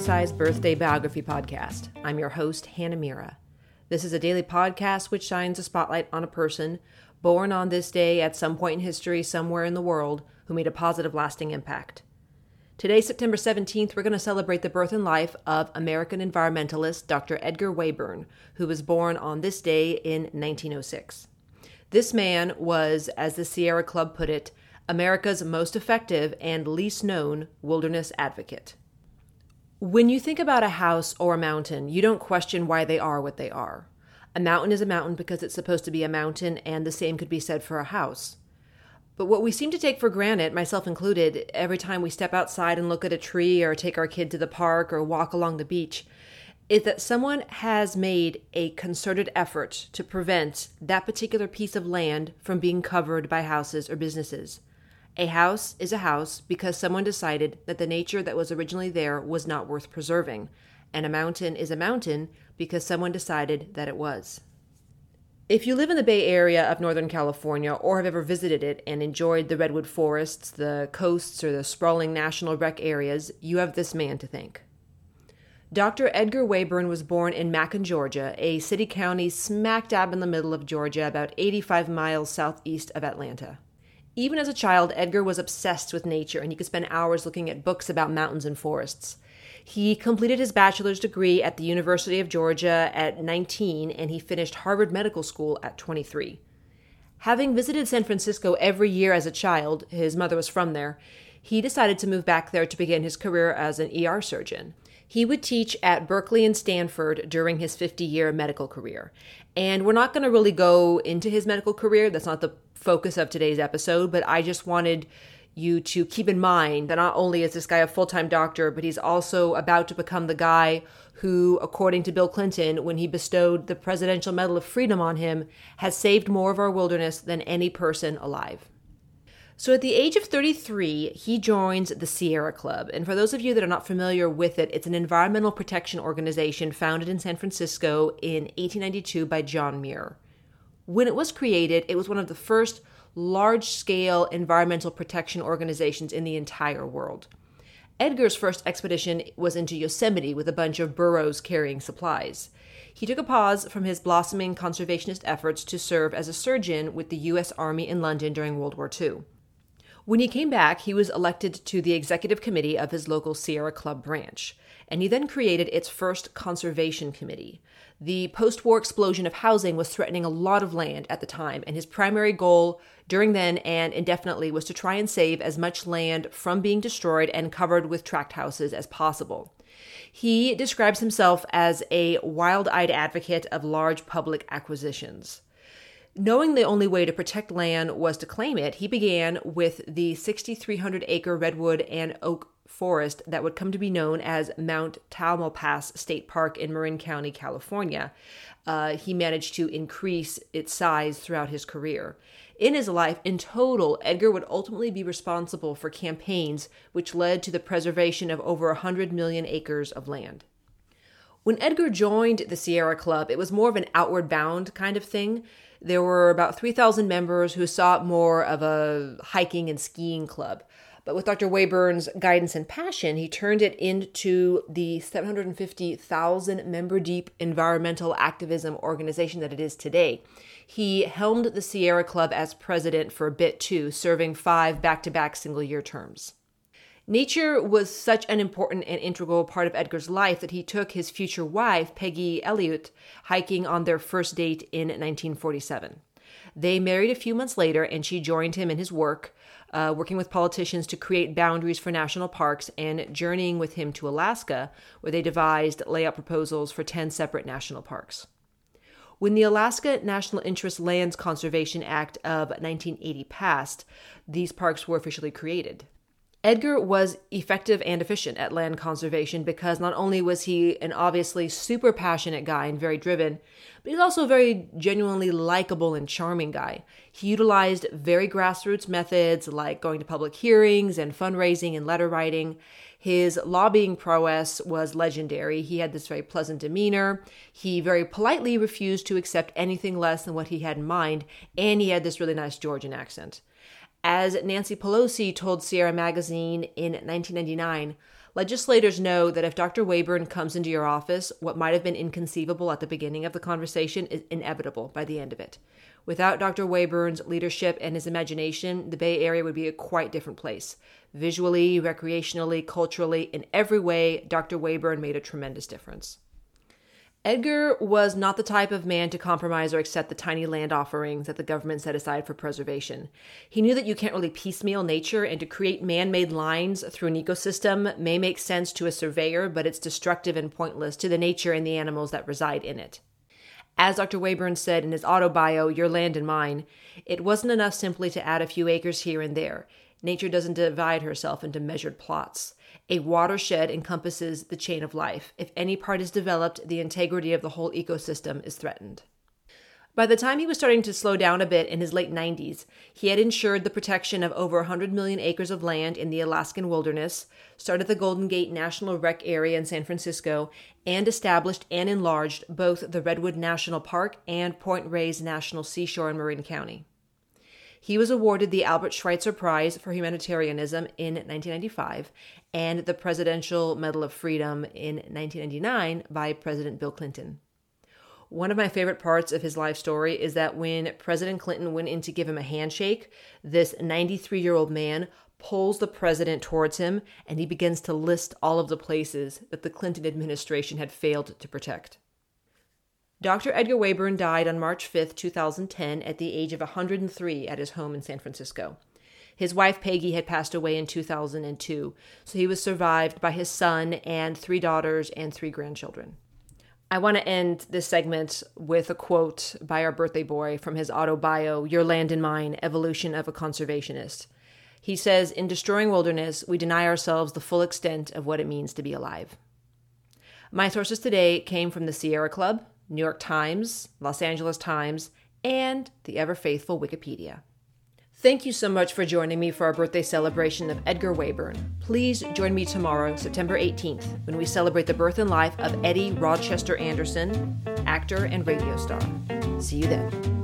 Bite Size Birthday Biography Podcast. I'm your host, Hannah Mira. This is a daily podcast which shines a spotlight on a person born on this day at some point in history somewhere in the world who made a positive, lasting impact. Today, September 17th, we're going to celebrate the birth and life of American environmentalist Dr. Edgar Wayburn, who was born on this day in 1906. This man was, as the Sierra Club put it, America's most effective and least known wilderness advocate. When you think about a house or a mountain, you don't question why they are what they are. A mountain is a mountain because it's supposed to be a mountain, and the same could be said for a house. But what we seem to take for granted, myself included, every time we step outside and look at a tree or take our kid to the park or walk along the beach, is that someone has made a concerted effort to prevent that particular piece of land from being covered by houses or businesses. A house is a house because someone decided that the nature that was originally there was not worth preserving, and a mountain is a mountain because someone decided that it was. If you live in the Bay Area of Northern California or have ever visited it and enjoyed the redwood forests, the coasts, or the sprawling national rec areas, you have this man to thank. Dr. Edgar Wayburn was born in Macon, Georgia, a city county smack dab in the middle of Georgia, about 85 miles southeast of Atlanta. Even as a child, Edgar was obsessed with nature and he could spend hours looking at books about mountains and forests. He completed his bachelor's degree at the University of Georgia at 19 and he finished Harvard Medical School at 23. Having visited San Francisco every year as a child, his mother was from there, he decided to move back there to begin his career as an ER surgeon. He would teach at Berkeley and Stanford during his 50 year medical career. And we're not going to really go into his medical career. That's not the focus of today's episode, but I just wanted you to keep in mind that not only is this guy a full time doctor, but he's also about to become the guy who, according to Bill Clinton, when he bestowed the Presidential Medal of Freedom on him, has saved more of our wilderness than any person alive. So at the age of 33, he joins the Sierra Club. And for those of you that are not familiar with it, it's an environmental protection organization founded in San Francisco in 1892 by John Muir. When it was created, it was one of the first large scale environmental protection organizations in the entire world. Edgar's first expedition was into Yosemite with a bunch of burros carrying supplies. He took a pause from his blossoming conservationist efforts to serve as a surgeon with the U.S. Army in London during World War II. When he came back, he was elected to the executive committee of his local Sierra Club branch, and he then created its first conservation committee. The post war explosion of housing was threatening a lot of land at the time, and his primary goal during then and indefinitely was to try and save as much land from being destroyed and covered with tract houses as possible. He describes himself as a wild eyed advocate of large public acquisitions. Knowing the only way to protect land was to claim it, he began with the 6,300 acre redwood and oak forest that would come to be known as Mount Tamalpais State Park in Marin County, California. Uh, he managed to increase its size throughout his career. In his life, in total, Edgar would ultimately be responsible for campaigns which led to the preservation of over 100 million acres of land. When Edgar joined the Sierra Club, it was more of an outward bound kind of thing. There were about 3,000 members who saw it more of a hiking and skiing club. But with Dr. Wayburn's guidance and passion, he turned it into the 750,000 member deep environmental activism organization that it is today. He helmed the Sierra Club as president for a bit too, serving five back to back single year terms. Nature was such an important and integral part of Edgar's life that he took his future wife, Peggy Elliott, hiking on their first date in 1947. They married a few months later, and she joined him in his work, uh, working with politicians to create boundaries for national parks and journeying with him to Alaska, where they devised layout proposals for 10 separate national parks. When the Alaska National Interest Lands Conservation Act of 1980 passed, these parks were officially created. Edgar was effective and efficient at land conservation because not only was he an obviously super passionate guy and very driven, but he's also a very genuinely likable and charming guy. He utilized very grassroots methods like going to public hearings and fundraising and letter writing. His lobbying prowess was legendary. He had this very pleasant demeanor. He very politely refused to accept anything less than what he had in mind, and he had this really nice Georgian accent. As Nancy Pelosi told Sierra Magazine in 1999, Legislators know that if Dr. Wayburn comes into your office, what might have been inconceivable at the beginning of the conversation is inevitable by the end of it. Without Dr. Wayburn's leadership and his imagination, the Bay Area would be a quite different place. Visually, recreationally, culturally, in every way, Dr. Wayburn made a tremendous difference. Edgar was not the type of man to compromise or accept the tiny land offerings that the government set aside for preservation. He knew that you can't really piecemeal nature, and to create man made lines through an ecosystem may make sense to a surveyor, but it's destructive and pointless to the nature and the animals that reside in it. As Dr. Wayburn said in his autobio, Your Land and Mine, it wasn't enough simply to add a few acres here and there. Nature doesn't divide herself into measured plots. A watershed encompasses the chain of life. If any part is developed, the integrity of the whole ecosystem is threatened. By the time he was starting to slow down a bit in his late 90s, he had ensured the protection of over 100 million acres of land in the Alaskan wilderness, started the Golden Gate National Rec Area in San Francisco, and established and enlarged both the Redwood National Park and Point Reyes National Seashore in Marin County. He was awarded the Albert Schweitzer Prize for Humanitarianism in 1995 and the Presidential Medal of Freedom in 1999 by President Bill Clinton. One of my favorite parts of his life story is that when President Clinton went in to give him a handshake, this 93 year old man pulls the president towards him and he begins to list all of the places that the Clinton administration had failed to protect. Dr. Edgar Wayburn died on March 5, 2010, at the age of 103 at his home in San Francisco. His wife Peggy had passed away in 2002, so he was survived by his son and three daughters and three grandchildren. I want to end this segment with a quote by our birthday boy from his auto bio, Your Land and Mine Evolution of a Conservationist. He says, In destroying wilderness, we deny ourselves the full extent of what it means to be alive. My sources today came from the Sierra Club, New York Times, Los Angeles Times, and the ever faithful Wikipedia. Thank you so much for joining me for our birthday celebration of Edgar Wayburn. Please join me tomorrow, September 18th, when we celebrate the birth and life of Eddie Rochester Anderson, actor and radio star. See you then.